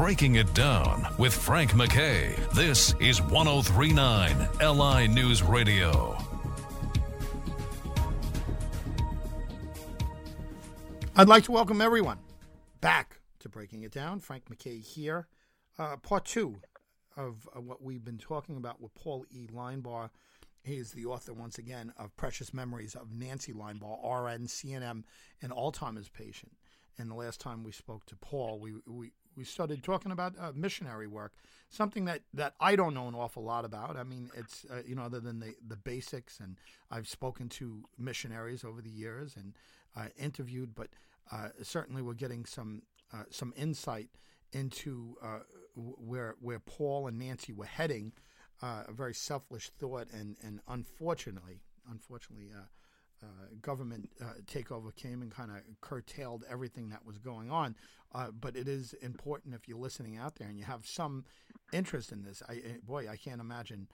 Breaking It Down with Frank MacKay. This is 1039 LI News Radio. I'd like to welcome everyone back to Breaking It Down. Frank MacKay here. Uh, part two of what we've been talking about with Paul E. Linebaugh. He is the author, once again, of Precious Memories of Nancy Linebaugh, RN, CNM, and Alzheimer's patient. And the last time we spoke to Paul, we, we, we started talking about uh, missionary work, something that, that I don't know an awful lot about. I mean, it's, uh, you know, other than the, the basics, and I've spoken to missionaries over the years and uh, interviewed, but uh, certainly we're getting some, uh, some insight into uh, where, where Paul and Nancy were heading. a very selfish thought, and, and unfortunately, unfortunately, uh, government uh, takeover came and kind of curtailed everything that was going on. Uh, but it is important if you're listening out there and you have some interest in this. I, eh, boy, I can't imagine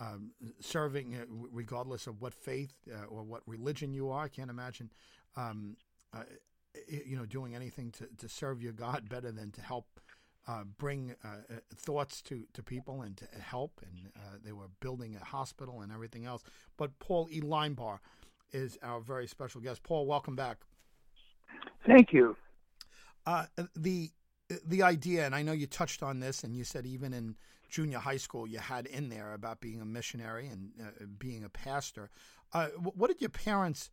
um, serving, uh, regardless of what faith uh, or what religion you are. I can't imagine, um, uh, you know, doing anything to, to serve your God better than to help. bring thoughts to, to people and to help, and they were building a hospital and everything else. But Paul E. Linebaugh, is our very special guest. Paul, welcome back. Thank you. Uh, the the idea, and I know you touched on this, and you said even in junior high school you had in there about being a missionary and uh, being a pastor. Uh, what did your parents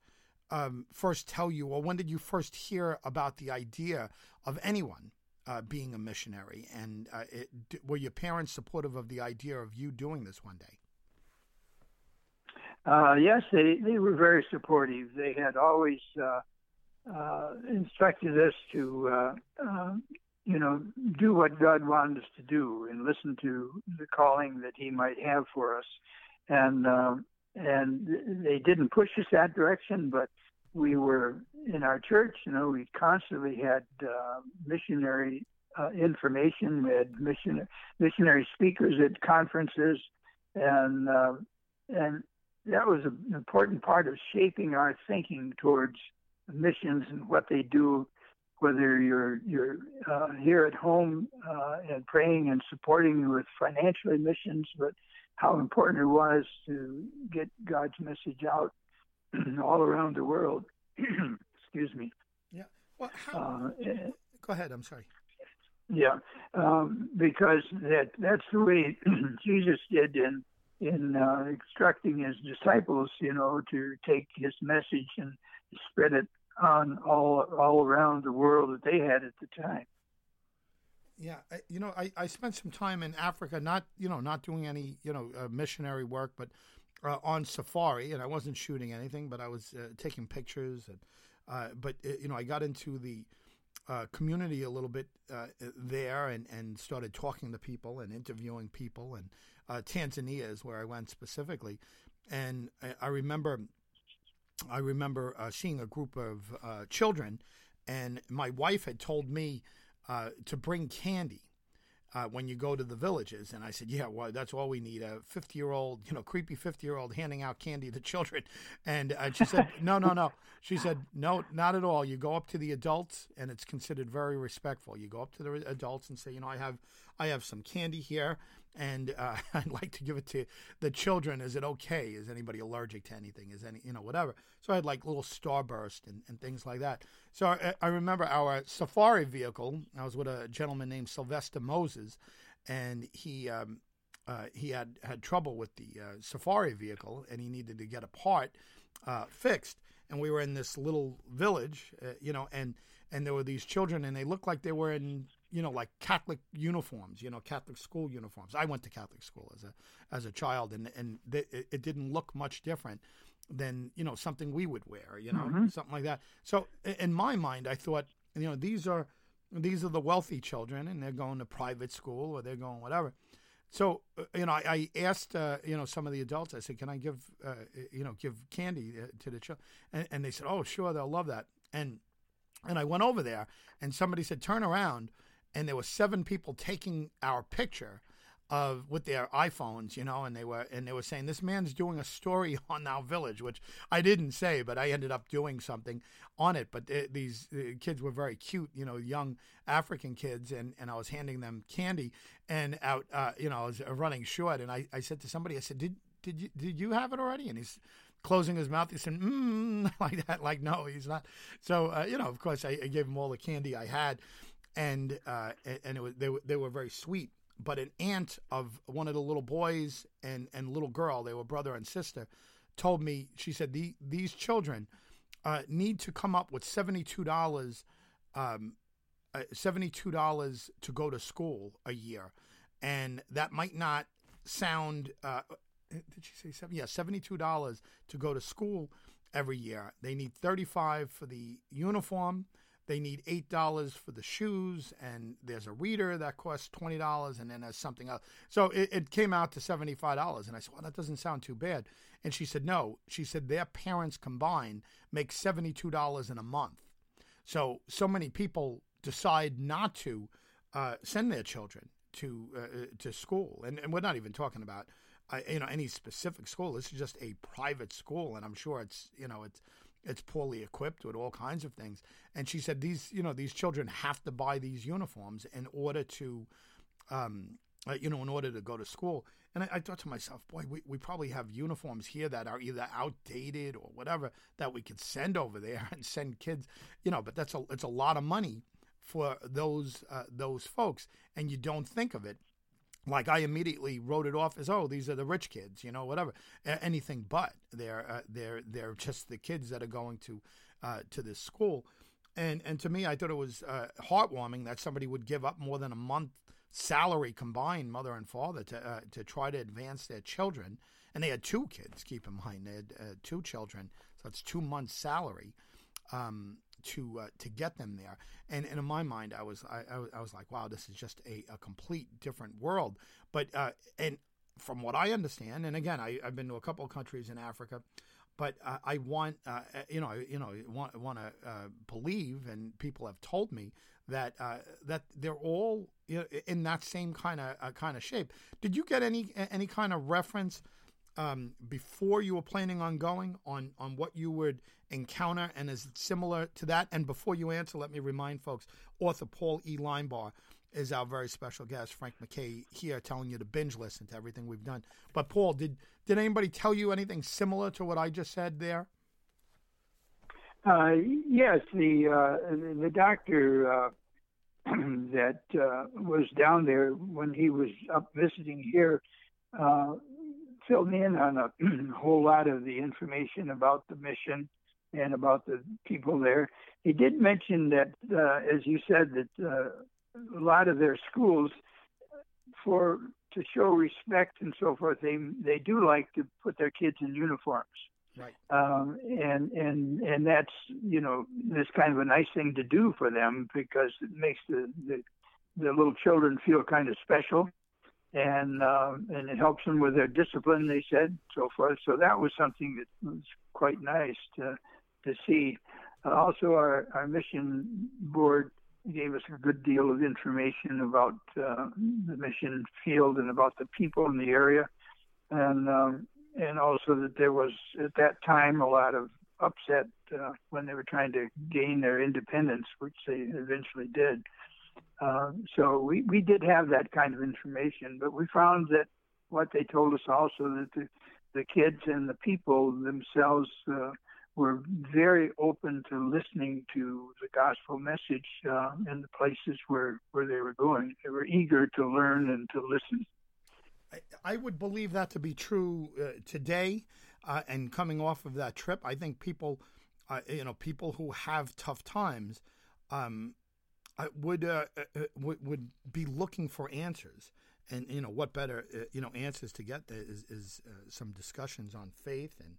um, first tell you, or when did you first hear about the idea of anyone uh, being a missionary? And uh, it, were your parents supportive of the idea of you doing this one day? Uh, yes, they, they were very supportive. They had always uh, uh, instructed us to, uh, uh, you know, do what God wanted us to do and listen to the calling that He might have for us. And uh, and they didn't push us that direction, but we were in our church. You know, we constantly had missionary information. We had mission missionary speakers at conferences, and and that was an important part of shaping our thinking towards missions and what they do. Whether you're you're uh, here at home uh, and praying and supporting with financially missions, but how important it was to get God's message out all around the world. Excuse me. Yeah. Well, how, uh, go ahead. I'm sorry. Yeah, um, because that that's the way Jesus did in in uh, instructing his disciples, you know, to take his message and spread it on all all around the world that they had at the time. Yeah, you know, I, I spent some time in Africa, not you know, not doing any you know uh, missionary work, but uh, on safari, and I wasn't shooting anything, but I was uh, taking pictures, and uh, but uh, you know, I got into the uh, community a little bit there, and and started talking to people and interviewing people, and uh, Tanzania is where I went specifically, and I, I remember, I remember uh, seeing a group of uh, children, and my wife had told me uh, to bring candy. Uh, when you go to the villages. And I said, yeah, well, that's all we need. A 50 year old, you know, creepy 50 year old handing out candy to children. And uh, she said, no, no, no. She said, no, not at all. You go up to the adults and it's considered very respectful. You go up to the adults and say, you know, I have, I have some candy here and uh, I'd like to give it to the children. Is it okay? Is anybody allergic to anything? Is any, you know, whatever. So I had like little starburst and, and things like that. So I, I remember our safari vehicle. I was with a gentleman named Sylvester Moses, and he um, uh, he had had trouble with the uh, safari vehicle, and he needed to get a part uh, fixed. And we were in this little village, uh, you know, and and there were these children, and they looked like they were in you know, like Catholic uniforms, you know, Catholic school uniforms. I went to Catholic school as a as a child, and and th- it didn't look much different than you know something we would wear, you know, mm-hmm. something like that. So in my mind, I thought, you know, these are these are the wealthy children, and they're going to private school or they're going whatever. So uh, you know, I, I asked uh, you know some of the adults. I said, "Can I give uh, you know give candy uh, to the children?" And, and they said, "Oh, sure, they'll love that." And and I went over there, and somebody said, "Turn around." And there were seven people taking our picture. of with their iPhones, you know, and they were and they were saying this man's doing a story on our village, which I didn't say, but I ended up doing something on it. But they, these uh, kids were very cute, you know, young African kids, and, and I was handing them candy, and out, uh, you know, I was running short, and I, I said to somebody, I said, did did you did you have it already? And he's closing his mouth. He said, mm, like that, like no, he's not. So uh, you know, of course, I, I, gave him all the candy I had, and uh, and it was they were they were very sweet. But an aunt of one of the little boys and and little girl, they were brother and sister, told me she said the, these children uh, need to come up with seventy two dollars. Um, uh, $72 to go to school a year. And that might not sound uh, did she say seven? Yeah, seventy-two dollars to go to school every year. They need thirty-five for the uniform. They need eight dollars for the shoes, and there's a reader that costs twenty dollars, and then there's something else. So it, it came out to seventy-five dollars, and I said, "Well, that doesn't sound too bad." And she said, "No." She said their parents combined make seventy-two dollars in a month. So so many people decide not to uh, send their children to uh, uh to school, and, and we're not even talking about you know any specific school. This is just a private school, and I'm sure it's you know it's it's poorly equipped with all kinds of things. And she said these you know these children have to buy these uniforms in order to, um, uh, you know, in order to go to school. And I, I, thought to myself, boy, we, we probably have uniforms here that are either outdated or whatever that we could send over there and send kids, you know. But that's a it's a lot of money for those uh, those folks, and you don't think of it like I immediately wrote it off as oh these are the rich kids you know whatever A- anything but they're uh, they're they're just the kids that are going to uh, to this school. And and to me I thought it was uh, heartwarming that somebody would give up more than a month salary combined mother and father to uh, to try to advance their children. And they had two kids keep in mind they had uh, two children so it's two months salary. Um, to uh, to get them there. And, and in my mind, I was I, I was like, wow, this is just a, a complete different world. But uh, and from what I understand, and again, I, have been to a couple of countries in Africa, but uh, I want uh, you know you know want want to uh, believe, and people have told me that uh, that they're all in that same kind of kind of shape. Did you get any any kind of reference? Um, before you were planning on going on on what you would encounter and is similar to that? And before you answer let me remind folks author paul e. Linebaugh is our very special guest frank MacKay here telling you to binge listen to everything we've done. But paul did did anybody tell you anything similar to what i just said there? Uh, yes the uh, the doctor uh, that uh, was down there when he was up visiting here uh, filled me in on a whole lot of the information about the mission and about the people there. He did mention that, uh, as you said, that uh, a lot of their schools, for to show respect and so forth, they they do like to put their kids in uniforms. Right. Um, and and and that's you know this kind of a nice thing to do for them because it makes the the, the little children feel kind of special and uh, and it helps them with their discipline. They said so forth. So that was something that was quite nice to to see. Uh, also, our our mission board gave us a good deal of information about uh, the mission field and about the people in the area, and um, and also that there was at that time a lot of upset uh, when they were trying to gain their independence, which they eventually did. Uh, so we, we did have that kind of information, but we found that what they told us also that the, the kids and the people themselves uh, were very open to listening to the gospel message uh, in the places where, where they were going. They were eager to learn and to listen. I would believe that to be true uh, today. Uh, and coming off of that trip, I think people, uh, you know, people who have tough times, um, I would, uh, uh, uh, would would be looking for answers, and you know what better uh, you know answers to get there is, is uh, some discussions on faith and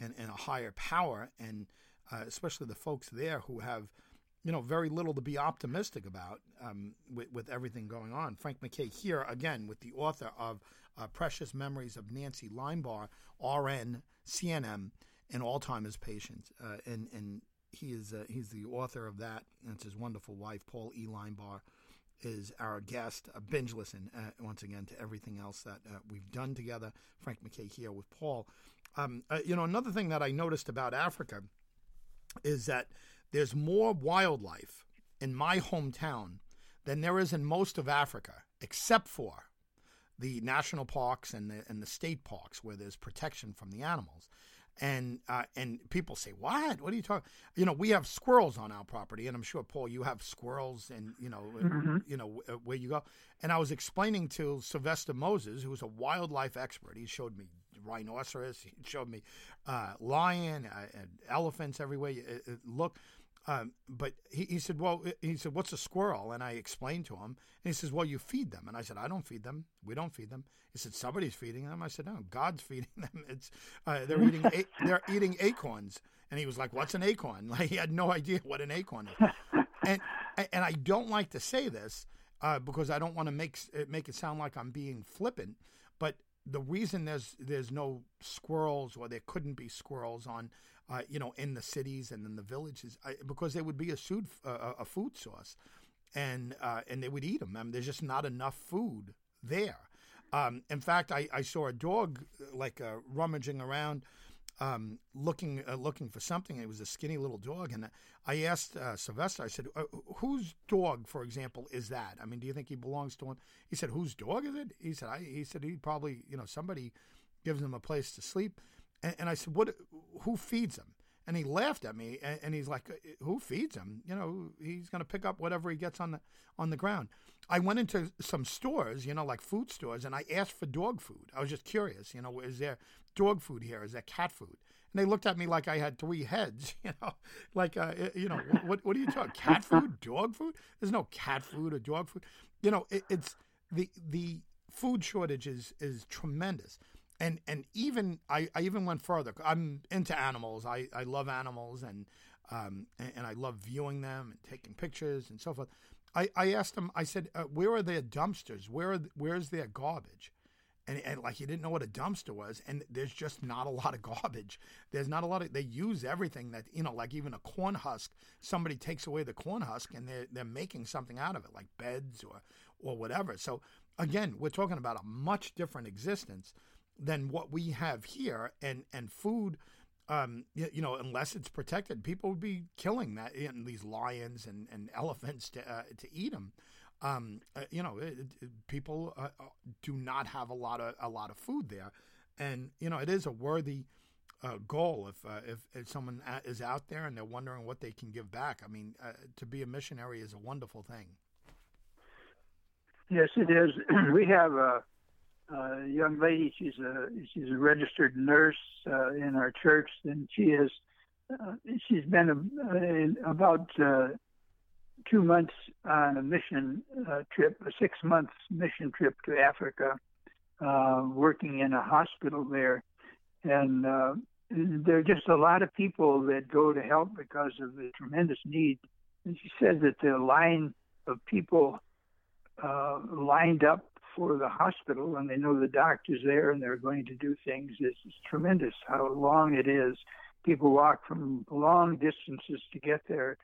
and, and a higher power, and especially the folks there who have you know very little to be optimistic about um, with, with everything going on. Frank MacKay here again with the author of Precious Memories of Nancy Linebaugh, RN, CNM, and Alzheimer's patients, and and he is uh, he's the author of that, and it's his wonderful wife, Paul E. Linebaugh, is our guest. A binge listen uh, once again to everything else that uh, we've done together. Frank MacKay here with Paul. Um, uh, you know, another thing that I noticed about Africa is that there's more wildlife in my hometown than there is in most of Africa, except for the national parks and the and the state parks where there's protection from the animals. And uh, and people say, "What? What are you talking?" You know, we have squirrels on our property, and I'm sure Paul, you have squirrels, and you know, mm-hmm. you know where you go. And I was explaining to Sylvester Moses, who's a wildlife expert. He showed me rhinoceros. He showed me uh, lion, uh, and elephants everywhere. You, uh, uh, look, um, but he, he said, well, he said, what's a squirrel? And I explained to him, and he says, well, you feed them. And I said, I don't feed them. We don't feed them. He said, somebody's feeding them. I said, no, God's feeding them. It's uh, they're eating they're eating acorns. And he was like, what's an acorn? Like he had no idea what an acorn is. and and I don't like to say this uh, because I don't want to make make it sound like I'm being flippant, but the reason there's there's no squirrels or there couldn't be squirrels on uh, you know in the cities and in the villages I, because they would be a food uh, a food source and uh, and they would eat them. I mean, there's just not enough food there. Um, in fact, I, I saw a dog like uh, rummaging around um, looking uh, looking for something. It was a skinny little dog, and I asked uh, Sylvester. I said, uh, "Whose dog, for example, is that? I mean, do you think he belongs to one?" He said, "Whose dog is it?" He said, I, "He said he probably you know somebody gives him a place to sleep." And I said, "What? Who feeds him?" And he laughed at me, and, and he's like, uh, "Who feeds him? You know, he's going to pick up whatever he gets on the on the ground." I went into some stores, you know, like food stores, and I asked for dog food. I was just curious, you know, is there dog food here? Is there cat food? And they looked at me like I had three heads, you know, like, uh, you know, what, what are you talking? Cat food, dog food? There's no cat food or dog food. You know, it, it's the the food shortage is is tremendous. And and even I, I even went further. I'm into animals. I, I love animals and um and, and I love viewing them and taking pictures and so forth. I, I asked him. I said, uh, "Where are their dumpsters? Where where's their garbage?" And, and like he didn't know what a dumpster was, and there's just not a lot of garbage. There's not a lot of. They use everything that you know, like even a corn husk. Somebody takes away the corn husk, and they're they're making something out of it, like beds or or whatever. So again, we're talking about a much different existence than what we have here, and and food um, you, know, unless it's protected, people would be killing that in these lions and, and elephants to uh, to eat them. Um, uh, you know, it, it, people uh, uh, do not have a lot of a lot of food there, and you know, it is a worthy uh, goal if, uh, if, if someone is out there and they're wondering what they can give back. I mean, to be a missionary is a wonderful thing. Yes, it is. we have a uh, young lady. She's a she's a registered nurse uh, in our church, and she is uh, she's been a, a, about uh, two months on a mission uh, trip, a six months mission trip to Africa, uh, working in a hospital there, and there are just a lot of people that go to help because of the tremendous need. And she says that the line of people lined up for the hospital and they know the doctor's there and they're going to do things. It's tremendous how long it is. People walk from long distances to get there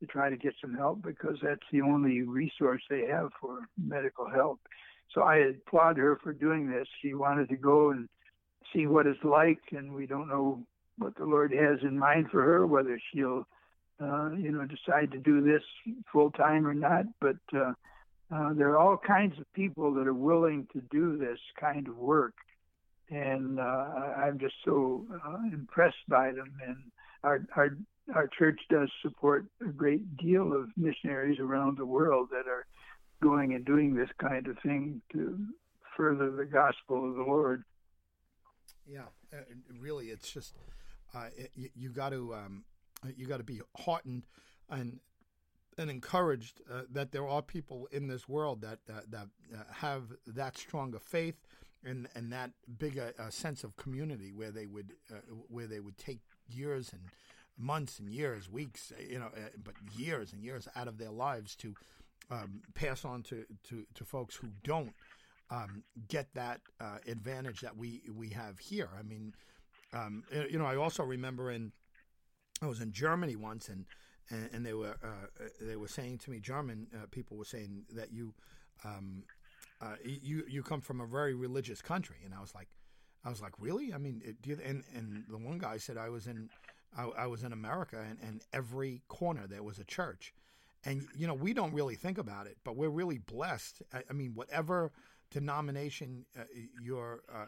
to try to get some help because that's the only resource they have for medical help. So I applaud her for doing this. She wanted to go and see what it's like, and we don't know what the Lord has in mind for her, whether she'll, uh, you know, decide to do this full time or not. But uh, uh, there are all kinds of people that are willing to do this kind of work, and uh, I'm just so uh, impressed by them. And our, our our church does support a great deal of missionaries around the world that are going and doing this kind of thing to further the gospel of the Lord. Yeah, uh, really, it's just uh, you, you got to um, you got to be heartened and and encouraged uh, that there are people in this world that uh, that uh, have that stronger faith and and that bigger uh, sense of community where they would uh, where they would take years and months and years, weeks, uh, you know, but years and years out of their lives to um, pass on to, to, to folks who don't um, get that advantage that we we have here. I mean, um, you know, I also remember in I was in Germany once and and, and they were uh, they were saying to me, German uh, people were saying that you um, uh, you you come from a very religious country, and I was like, I was like, really? I mean, you, and and the one guy said I was in I, I was in America, and, and every corner there was a church, and you know we don't really think about it, but we're really blessed. I, I mean, whatever denomination uh, you're uh,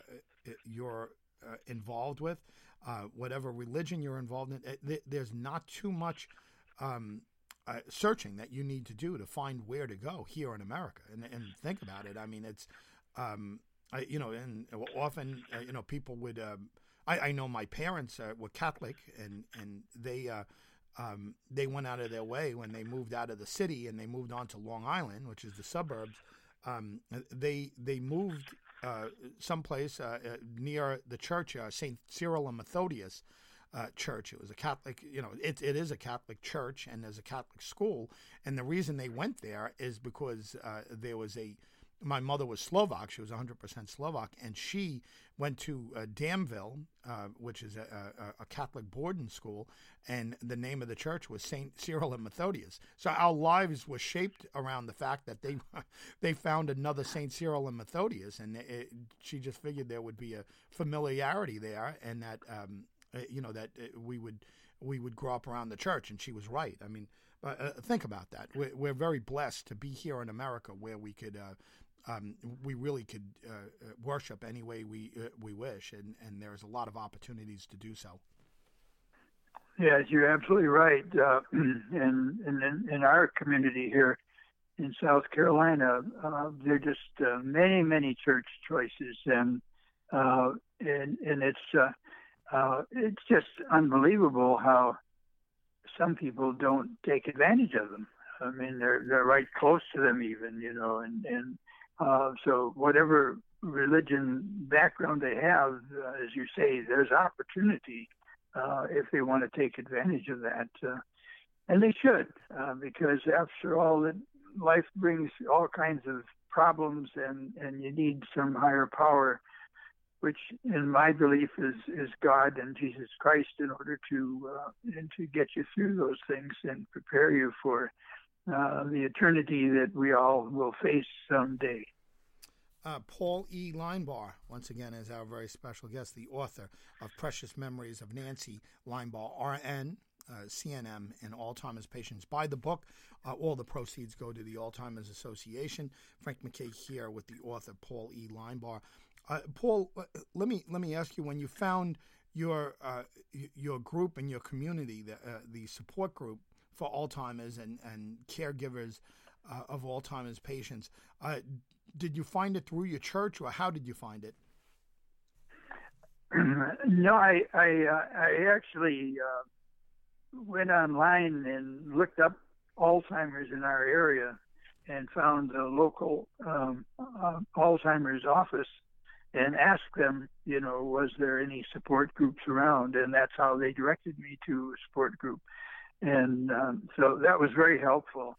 you're uh, involved with, uh, whatever religion you're involved in, th- there's not too much. Um, uh, searching that you need to do to find where to go here in America. And, and think about it. I mean, it's, um, I, you know, and often, uh, you know, people would. Um, I, I, know my parents uh, were Catholic, and and they uh, um, they went out of their way when they moved out of the city and they moved on to Long Island, which is the suburbs. Um, they they moved uh, someplace uh, near the church, Saint Cyril and Methodius uh, church. It was a Catholic, you know, it, it is a Catholic church and there's a Catholic school. And the reason they went there is because uh, there was a, my mother was Slovak. She was 100% Slovak. And she went to uh, Danville, uh, which is a, a, a, Catholic boarding school. And the name of the church was St. Cyril and Methodius. So our lives were shaped around the fact that they they found another St. Cyril and Methodius. And it, she just figured there would be a familiarity there and that um, you know that uh, we would we would grow up around the church, and she was right. I mean, uh, think about that. We're, we're, very blessed to be here in America, where we could. Um, we really could worship any way we we wish, and, and there's a lot of opportunities to do so. Yes, you're absolutely right. Uh, and, and in, in, our community here in South Carolina, uh, there are just uh, many, many church choices, and and and it's uh, it's just unbelievable how some people don't take advantage of them. I mean, they're they're right close to them even, you know, and and uh, so whatever religion background they have, uh, as you say, there's opportunity uh, if they want to take advantage of that, uh, and they should, uh, because after all, it, life brings all kinds of problems, and and you need some higher power which in my belief is is God and Jesus Christ in order to uh, and to get you through those things and prepare you for uh, the eternity that we all will face someday. Uh, Paul E. Linebaugh, once again, is our very special guest, the author of Precious Memories of Nancy Linebaugh, RN, uh, CNM, and Alzheimer's patients. Buy the book. Uh, all the proceeds go to the Alzheimer's Association. Frank MacKay here with the author, Paul E. Linebaugh. Uh, Paul, uh, let me let me ask you: When you found your uh, your group and your community, the uh, the support group for Alzheimer's and and caregivers uh, of Alzheimer's patients, uh, did you find it through your church, or how did you find it? No, I I, I actually went online and looked up Alzheimer's in our area and found a local um, Alzheimer's office and asked them, you know, was there any support groups around? And that's how they directed me to a support group. And um, so that was very helpful.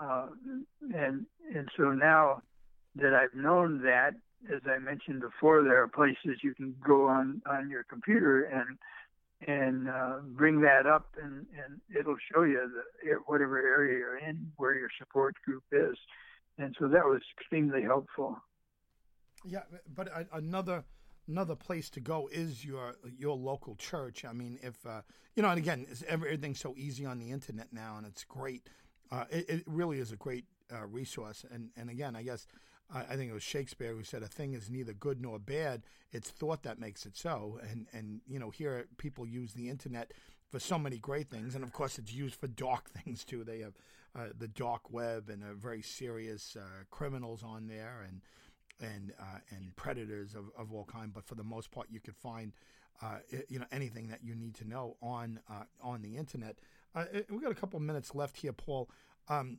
Uh, and and so now that I've known that, as I mentioned before, there are places you can go on on your computer and and uh, bring that up, and and it'll show you the whatever area you're in where your support group is. And so that was extremely helpful. Yeah, but another another place to go is your your local church. I mean, if uh, you know, and again, everything's so easy on the internet now, and it's great. Uh, it, it, really is a great uh, resource. And and again, I guess I think it was Shakespeare who said, "A thing is neither good nor bad; it's thought that makes it so." And and you know, here people use the internet for so many great things, and of course, it's used for dark things too. They have uh, the dark web and very serious uh, criminals on there, and and uh, and predators of, of all kind. But for the most part, you could find uh, you know anything that you need to know on uh, on the internet. Uh, we've got a couple of minutes left here, Paul. Um,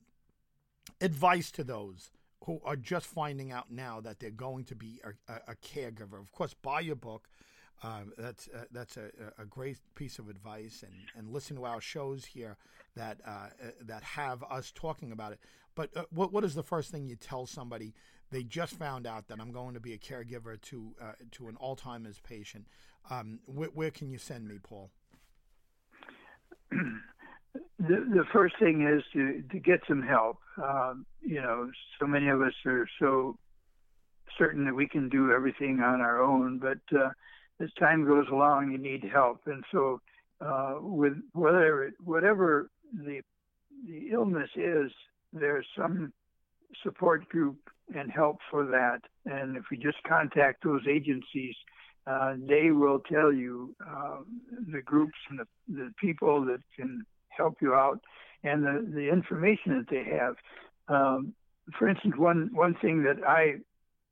advice to those who are just finding out now that they're going to be a, a, caregiver. Of course, buy your book. Um, that's uh, that's a, a, great piece of advice, and, and listen to our shows here that uh, that have us talking about it. But uh, what what is the first thing you tell somebody they just found out that I'm going to be a caregiver to uh, to an Alzheimer's patient. Um, wh- where can you send me, Paul? the, the first thing is to, to get some help. Um, you know, so many of us are so certain that we can do everything on our own, but uh, as time goes along, you need help. And so, uh, with whatever whatever the the illness is, there's some support group and help for that. And if you just contact those agencies, uh, they will tell you uh, the groups and the, the people that can help you out and the, the information that they have. Um, for instance, one, one thing that I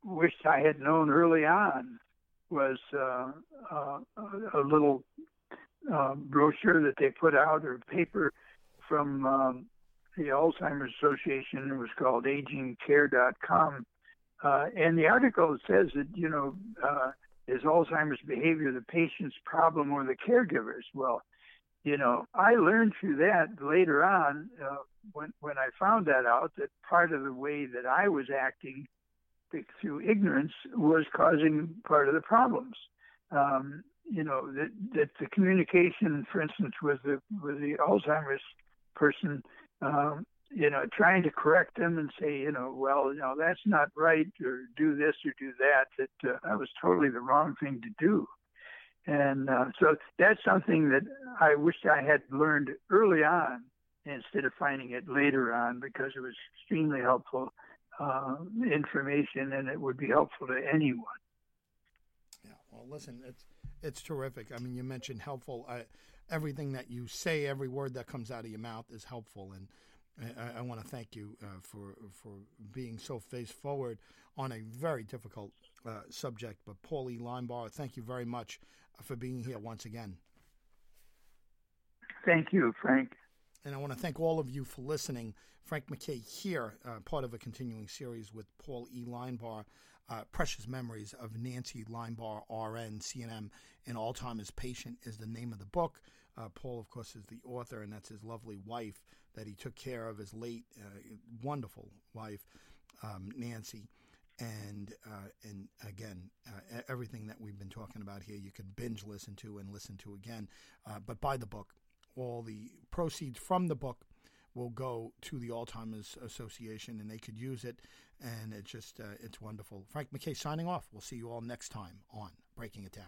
wished I had known early on was uh, uh, a little uh, brochure that they put out or paper from um, the Alzheimer's Association. It was called agingcare.com. Uh, and the article says that, you know, uh, is Alzheimer's behavior the patient's problem or the caregiver's? Well, you know, I learned through that later on uh, when when I found that out that part of the way that I was acting through ignorance was causing part of the problems. Um, you know that that the communication, for instance, with the with the Alzheimer's person, um, you know, trying to correct them and say, you know, well, you know, that's not right, or do this or do that. That uh, that was totally the wrong thing to do. And uh, so that's something that I wish I had learned early on instead of finding it later on because it was extremely helpful uh, information and it would be helpful to anyone. Yeah, well, listen, it's it's terrific. I mean, you mentioned helpful. Uh, everything that you say, every word that comes out of your mouth is helpful, and I, I want to thank you uh, for for being so face forward on a very difficult uh, subject. But Paul E. Linebaugh, thank you very much for being here once again. Thank you, Frank. And I want to thank all of you for listening. Frank MacKay here, uh, part of a continuing series with Paul E. Linebaugh, uh, Precious Memories of Nancy Linebaugh, RN, CNM, and Alzheimer's Patient is the name of the book. Uh, Paul, of course, is the author, and that's his lovely wife that he took care of, his late, uh, wonderful wife, um, Nancy. And uh, and again, uh, everything that we've been talking about here, you can binge listen to and listen to again. but buy the book. All the proceeds from the book will go to the Alzheimer's Association, and they could use it. And it's just uh, it's wonderful. Frank MacKay signing off. We'll see you all next time on Breaking It Down.